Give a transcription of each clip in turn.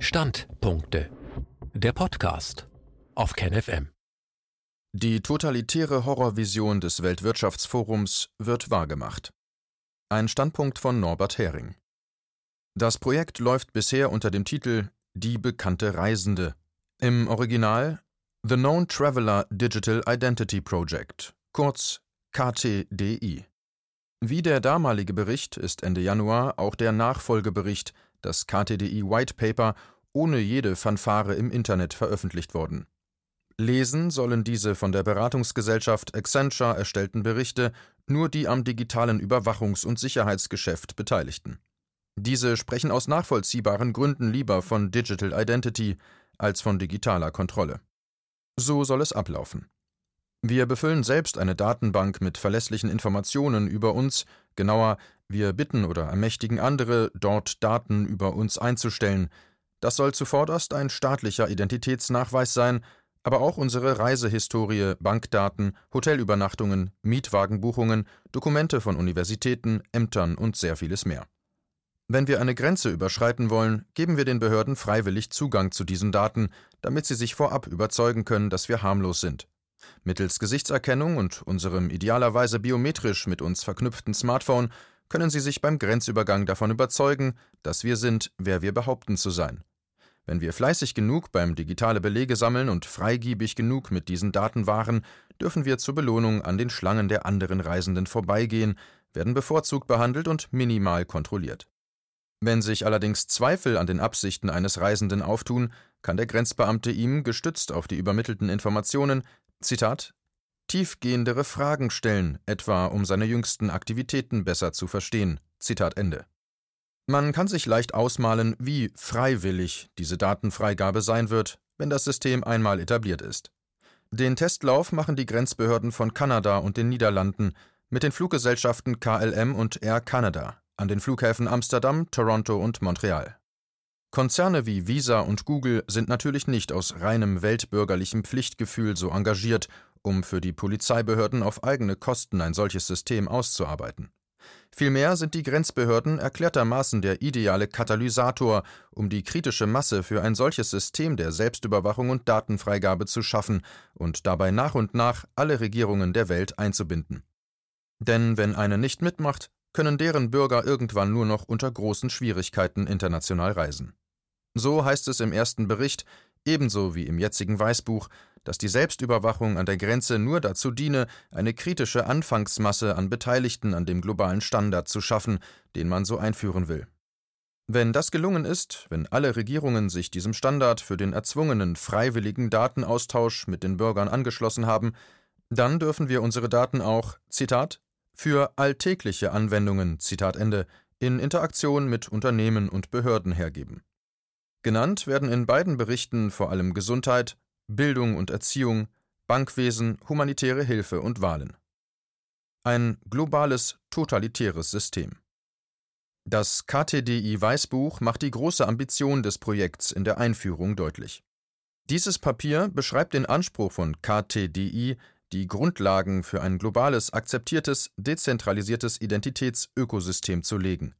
Standpunkte. Der Podcast auf KenFM. Die totalitäre Horrorvision des Weltwirtschaftsforums wird wahrgemacht. Ein Standpunkt von Norbert Hering. Das Projekt läuft bisher unter dem Titel Die bekannte Reisende. Im Original The Known Traveler Digital Identity Project, kurz KTDI. Wie der damalige Bericht ist Ende Januar auch der Nachfolgebericht, das KTDI White Paper, ohne jede Fanfare im Internet veröffentlicht worden. Lesen sollen diese von der Beratungsgesellschaft Accenture erstellten Berichte nur die am digitalen Überwachungs- und Sicherheitsgeschäft Beteiligten. Diese sprechen aus nachvollziehbaren Gründen lieber von Digital Identity als von digitaler Kontrolle. So soll es ablaufen. Wir befüllen selbst eine Datenbank mit verlässlichen Informationen über uns, genauer, wir bitten oder ermächtigen andere, dort Daten über uns einzustellen. Das soll zuvorderst ein staatlicher Identitätsnachweis sein, aber auch unsere Reisehistorie, Bankdaten, Hotelübernachtungen, Mietwagenbuchungen, Dokumente von Universitäten, Ämtern und sehr vieles mehr. Wenn wir eine Grenze überschreiten wollen, geben wir den Behörden freiwillig Zugang zu diesen Daten, damit sie sich vorab überzeugen können, dass wir harmlos sind. Mittels Gesichtserkennung und unserem idealerweise biometrisch mit uns verknüpften Smartphone können Sie sich beim Grenzübergang davon überzeugen, dass wir sind, wer wir behaupten zu sein. Wenn wir fleißig genug beim digitale Belege sammeln und freigiebig genug mit diesen Daten waren, dürfen wir zur Belohnung an den Schlangen der anderen Reisenden vorbeigehen, werden bevorzugt behandelt und minimal kontrolliert. Wenn sich allerdings Zweifel an den Absichten eines Reisenden auftun, kann der Grenzbeamte ihm, gestützt auf die übermittelten Informationen, Zitat tiefgehendere Fragen stellen, etwa um seine jüngsten Aktivitäten besser zu verstehen. Zitat Ende. Man kann sich leicht ausmalen, wie freiwillig diese Datenfreigabe sein wird, wenn das System einmal etabliert ist. Den Testlauf machen die Grenzbehörden von Kanada und den Niederlanden mit den Fluggesellschaften KLM und Air Canada an den Flughäfen Amsterdam, Toronto und Montreal. Konzerne wie Visa und Google sind natürlich nicht aus reinem weltbürgerlichem Pflichtgefühl so engagiert, um für die Polizeibehörden auf eigene Kosten ein solches System auszuarbeiten. Vielmehr sind die Grenzbehörden erklärtermaßen der ideale Katalysator, um die kritische Masse für ein solches System der Selbstüberwachung und Datenfreigabe zu schaffen und dabei nach und nach alle Regierungen der Welt einzubinden. Denn wenn eine nicht mitmacht, können deren Bürger irgendwann nur noch unter großen Schwierigkeiten international reisen. So heißt es im ersten Bericht, ebenso wie im jetzigen Weißbuch, dass die Selbstüberwachung an der Grenze nur dazu diene, eine kritische Anfangsmasse an Beteiligten an dem globalen Standard zu schaffen, den man so einführen will. Wenn das gelungen ist, wenn alle Regierungen sich diesem Standard für den erzwungenen freiwilligen Datenaustausch mit den Bürgern angeschlossen haben, dann dürfen wir unsere Daten auch, Zitat, für alltägliche Anwendungen, Zitat Ende, in Interaktion mit Unternehmen und Behörden hergeben. Genannt werden in beiden Berichten vor allem Gesundheit, Bildung und Erziehung, Bankwesen, humanitäre Hilfe und Wahlen. Ein globales, totalitäres System. Das KTDI Weißbuch macht die große Ambition des Projekts in der Einführung deutlich. Dieses Papier beschreibt den Anspruch von KTDI, die Grundlagen für ein globales, akzeptiertes, dezentralisiertes Identitätsökosystem zu legen.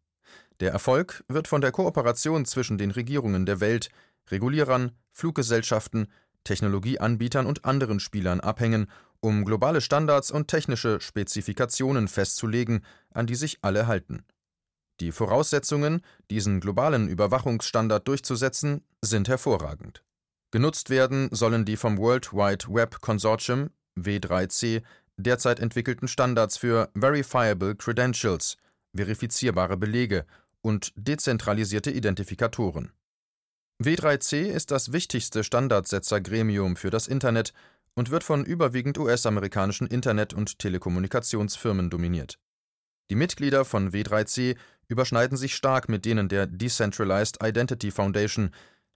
Der Erfolg wird von der Kooperation zwischen den Regierungen der Welt, Regulierern, Fluggesellschaften, Technologieanbietern und anderen Spielern abhängen, um globale Standards und technische Spezifikationen festzulegen, an die sich alle halten. Die Voraussetzungen, diesen globalen Überwachungsstandard durchzusetzen, sind hervorragend. Genutzt werden sollen die vom World Wide Web Consortium W3C derzeit entwickelten Standards für Verifiable Credentials, verifizierbare Belege und dezentralisierte Identifikatoren. W3C ist das wichtigste Standardsetzergremium für das Internet und wird von überwiegend US-amerikanischen Internet- und Telekommunikationsfirmen dominiert. Die Mitglieder von W3C überschneiden sich stark mit denen der Decentralized Identity Foundation,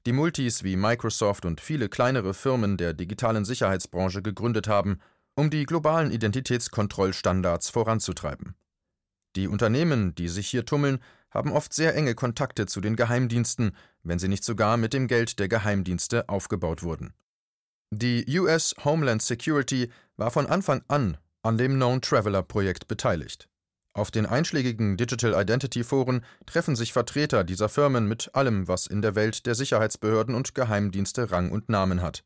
die Multis wie Microsoft und viele kleinere Firmen der digitalen Sicherheitsbranche gegründet haben, um die globalen Identitätskontrollstandards voranzutreiben. Die Unternehmen, die sich hier tummeln, haben oft sehr enge Kontakte zu den Geheimdiensten, wenn sie nicht sogar mit dem Geld der Geheimdienste aufgebaut wurden. Die US Homeland Security war von Anfang an an dem Known Traveler Projekt beteiligt. Auf den einschlägigen Digital Identity Foren treffen sich Vertreter dieser Firmen mit allem, was in der Welt der Sicherheitsbehörden und Geheimdienste Rang und Namen hat.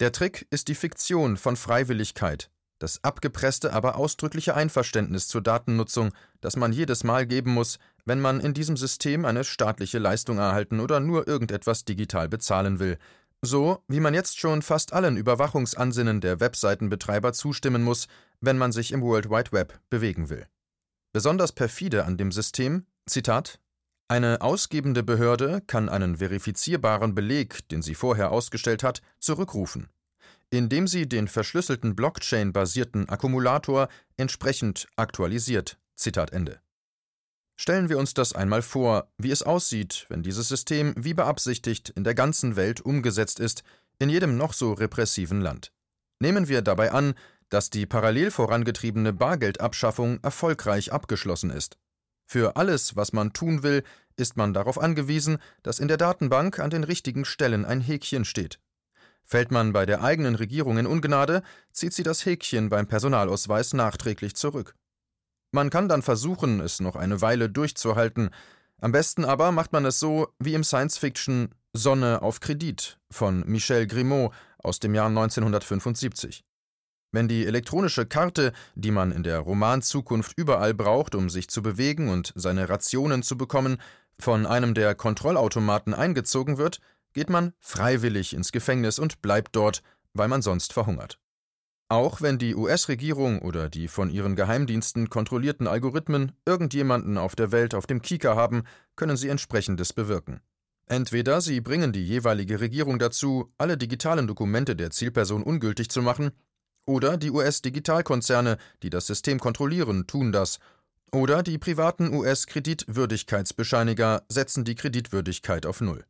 Der Trick ist die Fiktion von Freiwilligkeit, das abgepresste, aber ausdrückliche Einverständnis zur Datennutzung, das man jedes Mal geben muss, wenn man in diesem System eine staatliche Leistung erhalten oder nur irgendetwas digital bezahlen will, so wie man jetzt schon fast allen Überwachungsansinnen der Webseitenbetreiber zustimmen muss, wenn man sich im World Wide Web bewegen will. Besonders perfide an dem System, Zitat, eine ausgebende Behörde kann einen verifizierbaren Beleg, den sie vorher ausgestellt hat, zurückrufen, indem sie den verschlüsselten Blockchain-basierten Akkumulator entsprechend aktualisiert. Zitat Ende. Stellen wir uns das einmal vor, wie es aussieht, wenn dieses System wie beabsichtigt in der ganzen Welt umgesetzt ist, in jedem noch so repressiven Land. Nehmen wir dabei an, dass die parallel vorangetriebene Bargeldabschaffung erfolgreich abgeschlossen ist. Für alles, was man tun will, ist man darauf angewiesen, dass in der Datenbank an den richtigen Stellen ein Häkchen steht. Fällt man bei der eigenen Regierung in Ungnade, zieht sie das Häkchen beim Personalausweis nachträglich zurück. Man kann dann versuchen, es noch eine Weile durchzuhalten. Am besten aber macht man es so wie im Science-Fiction Sonne auf Kredit von Michel Grimaud aus dem Jahr 1975. Wenn die elektronische Karte, die man in der Romanzukunft überall braucht, um sich zu bewegen und seine Rationen zu bekommen, von einem der Kontrollautomaten eingezogen wird, geht man freiwillig ins Gefängnis und bleibt dort, weil man sonst verhungert. Auch wenn die US-Regierung oder die von ihren Geheimdiensten kontrollierten Algorithmen irgendjemanden auf der Welt auf dem Kieker haben, können sie entsprechendes bewirken. Entweder sie bringen die jeweilige Regierung dazu, alle digitalen Dokumente der Zielperson ungültig zu machen, oder die US-Digitalkonzerne, die das System kontrollieren, tun das. Oder die privaten US-Kreditwürdigkeitsbescheiniger setzen die Kreditwürdigkeit auf Null.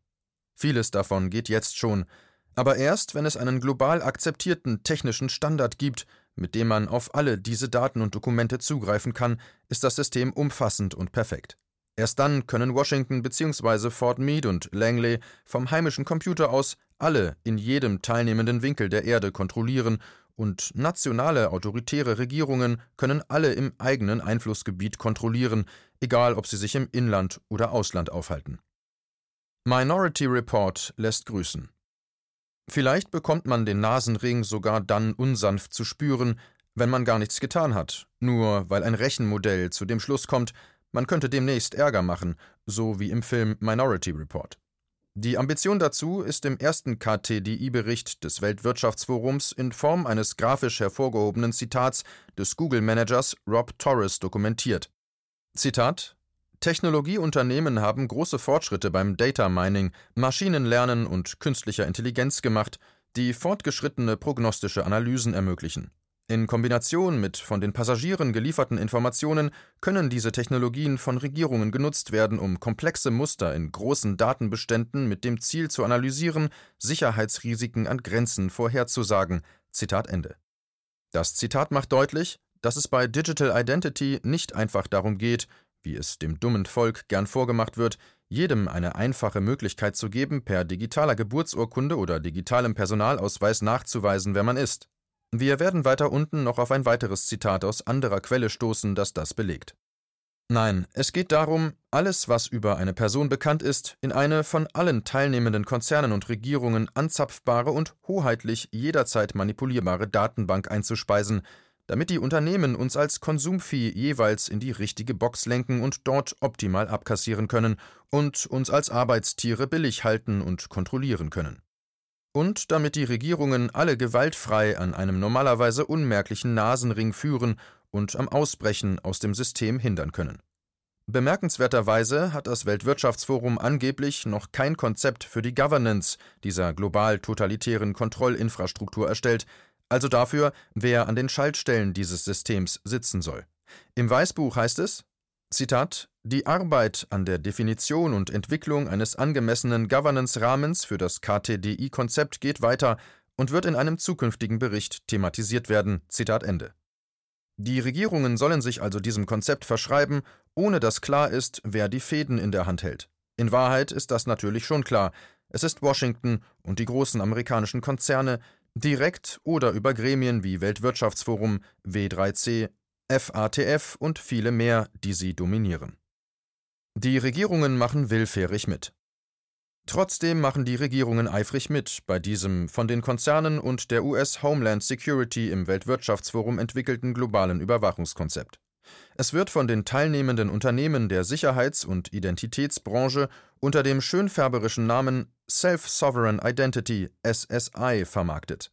Vieles davon geht jetzt schon, aber erst, wenn es einen global akzeptierten technischen Standard gibt, mit dem man auf alle diese Daten und Dokumente zugreifen kann, ist das System umfassend und perfekt. Erst dann können Washington bzw. Fort Meade und Langley vom heimischen Computer aus alle in jedem teilnehmenden Winkel der Erde kontrollieren und nationale autoritäre Regierungen können alle im eigenen Einflussgebiet kontrollieren, egal ob sie sich im Inland oder Ausland aufhalten. Minority Report lässt grüßen. Vielleicht bekommt man den Nasenring sogar dann unsanft zu spüren, wenn man gar nichts getan hat, nur weil ein Rechenmodell zu dem Schluss kommt, man könnte demnächst Ärger machen, so wie im Film Minority Report. Die Ambition dazu ist im ersten KTDI-Bericht des Weltwirtschaftsforums in Form eines grafisch hervorgehobenen Zitats des Google-Managers Rob Torres dokumentiert. Zitat Technologieunternehmen haben große Fortschritte beim Data Mining, Maschinenlernen und künstlicher Intelligenz gemacht, die fortgeschrittene prognostische Analysen ermöglichen. In Kombination mit von den Passagieren gelieferten Informationen können diese Technologien von Regierungen genutzt werden, um komplexe Muster in großen Datenbeständen mit dem Ziel zu analysieren, Sicherheitsrisiken an Grenzen vorherzusagen. Zitat Ende. Das Zitat macht deutlich, dass es bei Digital Identity nicht einfach darum geht, wie es dem dummen Volk gern vorgemacht wird, jedem eine einfache Möglichkeit zu geben, per digitaler Geburtsurkunde oder digitalem Personalausweis nachzuweisen, wer man ist. Wir werden weiter unten noch auf ein weiteres Zitat aus anderer Quelle stoßen, das das belegt. Nein, es geht darum, alles, was über eine Person bekannt ist, in eine von allen teilnehmenden Konzernen und Regierungen anzapfbare und hoheitlich jederzeit manipulierbare Datenbank einzuspeisen, damit die Unternehmen uns als Konsumvieh jeweils in die richtige Box lenken und dort optimal abkassieren können und uns als Arbeitstiere billig halten und kontrollieren können und damit die Regierungen alle gewaltfrei an einem normalerweise unmerklichen Nasenring führen und am Ausbrechen aus dem System hindern können. Bemerkenswerterweise hat das Weltwirtschaftsforum angeblich noch kein Konzept für die Governance dieser global totalitären Kontrollinfrastruktur erstellt, also dafür, wer an den Schaltstellen dieses Systems sitzen soll. Im Weißbuch heißt es Zitat Die Arbeit an der Definition und Entwicklung eines angemessenen Governance-Rahmens für das KTDI-Konzept geht weiter und wird in einem zukünftigen Bericht thematisiert werden. Zitat Ende. Die Regierungen sollen sich also diesem Konzept verschreiben, ohne dass klar ist, wer die Fäden in der Hand hält. In Wahrheit ist das natürlich schon klar. Es ist Washington und die großen amerikanischen Konzerne, direkt oder über Gremien wie Weltwirtschaftsforum, W3C, FATF und viele mehr, die sie dominieren. Die Regierungen machen willfährig mit. Trotzdem machen die Regierungen eifrig mit bei diesem von den Konzernen und der US Homeland Security im Weltwirtschaftsforum entwickelten globalen Überwachungskonzept. Es wird von den teilnehmenden Unternehmen der Sicherheits- und Identitätsbranche unter dem schönfärberischen Namen Self-Sovereign Identity SSI vermarktet.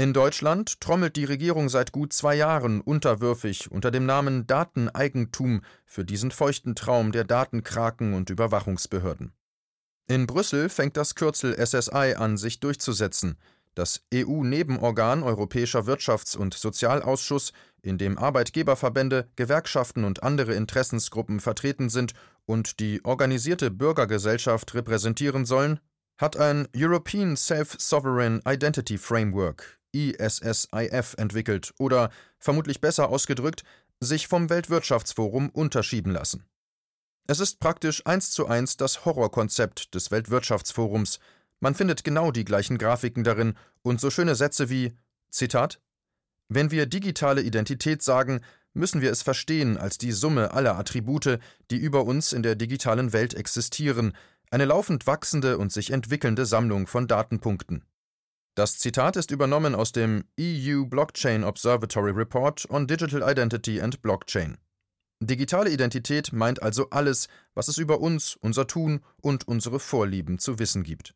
In Deutschland trommelt die Regierung seit gut zwei Jahren unterwürfig unter dem Namen Dateneigentum für diesen feuchten Traum der Datenkraken und Überwachungsbehörden. In Brüssel fängt das Kürzel SSI an, sich durchzusetzen. Das EU-Nebenorgan Europäischer Wirtschafts- und Sozialausschuss, in dem Arbeitgeberverbände, Gewerkschaften und andere Interessensgruppen vertreten sind und die organisierte Bürgergesellschaft repräsentieren sollen, hat ein European Self-Sovereign Identity Framework ISSIF entwickelt oder, vermutlich besser ausgedrückt, sich vom Weltwirtschaftsforum unterschieben lassen. Es ist praktisch eins zu eins das Horrorkonzept des Weltwirtschaftsforums. Man findet genau die gleichen Grafiken darin und so schöne Sätze wie Zitat Wenn wir digitale Identität sagen, müssen wir es verstehen als die Summe aller Attribute, die über uns in der digitalen Welt existieren, eine laufend wachsende und sich entwickelnde Sammlung von Datenpunkten. Das Zitat ist übernommen aus dem EU Blockchain Observatory Report on Digital Identity and Blockchain. Digitale Identität meint also alles, was es über uns, unser Tun und unsere Vorlieben zu wissen gibt.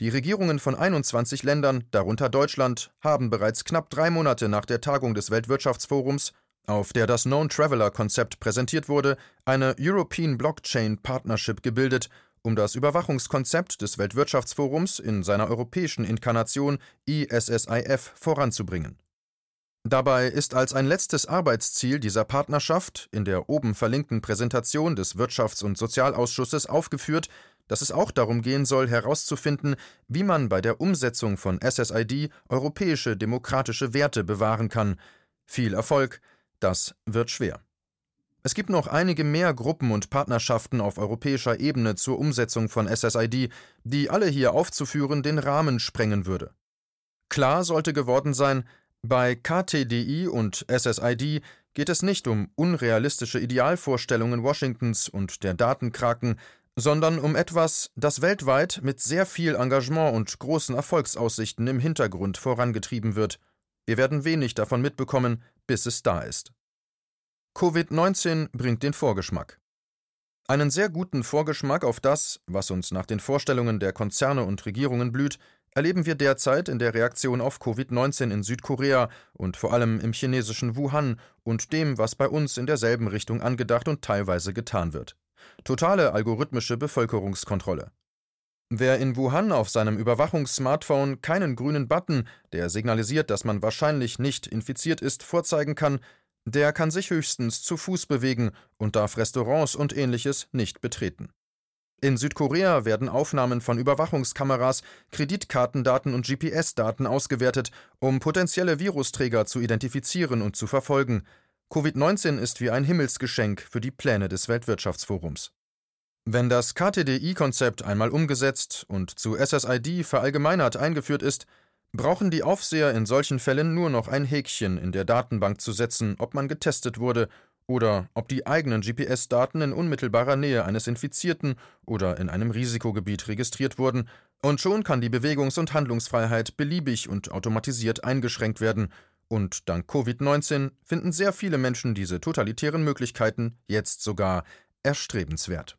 Die Regierungen von 21 Ländern, darunter Deutschland, haben bereits knapp drei Monate nach der Tagung des Weltwirtschaftsforums, auf der das Known Traveler Konzept präsentiert wurde, eine European Blockchain Partnership gebildet um das Überwachungskonzept des Weltwirtschaftsforums in seiner europäischen Inkarnation ISSIF voranzubringen. Dabei ist als ein letztes Arbeitsziel dieser Partnerschaft in der oben verlinkten Präsentation des Wirtschafts- und Sozialausschusses aufgeführt, dass es auch darum gehen soll, herauszufinden, wie man bei der Umsetzung von SSID europäische demokratische Werte bewahren kann. Viel Erfolg, das wird schwer. Es gibt noch einige mehr Gruppen und Partnerschaften auf europäischer Ebene zur Umsetzung von SSID, die alle hier aufzuführen den Rahmen sprengen würde. Klar sollte geworden sein, bei KTDI und SSID geht es nicht um unrealistische Idealvorstellungen Washingtons und der Datenkraken, sondern um etwas, das weltweit mit sehr viel Engagement und großen Erfolgsaussichten im Hintergrund vorangetrieben wird. Wir werden wenig davon mitbekommen, bis es da ist. Covid-19 bringt den Vorgeschmack. Einen sehr guten Vorgeschmack auf das, was uns nach den Vorstellungen der Konzerne und Regierungen blüht, erleben wir derzeit in der Reaktion auf Covid-19 in Südkorea und vor allem im chinesischen Wuhan und dem, was bei uns in derselben Richtung angedacht und teilweise getan wird. Totale algorithmische Bevölkerungskontrolle. Wer in Wuhan auf seinem Überwachungssmartphone keinen grünen Button, der signalisiert, dass man wahrscheinlich nicht infiziert ist, vorzeigen kann, der kann sich höchstens zu Fuß bewegen und darf Restaurants und ähnliches nicht betreten. In Südkorea werden Aufnahmen von Überwachungskameras, Kreditkartendaten und GPS-Daten ausgewertet, um potenzielle Virusträger zu identifizieren und zu verfolgen. Covid-19 ist wie ein Himmelsgeschenk für die Pläne des Weltwirtschaftsforums. Wenn das KTDI-Konzept einmal umgesetzt und zu SSID verallgemeinert eingeführt ist, brauchen die Aufseher in solchen Fällen nur noch ein Häkchen in der Datenbank zu setzen, ob man getestet wurde oder ob die eigenen GPS-Daten in unmittelbarer Nähe eines Infizierten oder in einem Risikogebiet registriert wurden, und schon kann die Bewegungs- und Handlungsfreiheit beliebig und automatisiert eingeschränkt werden, und dank Covid-19 finden sehr viele Menschen diese totalitären Möglichkeiten jetzt sogar erstrebenswert.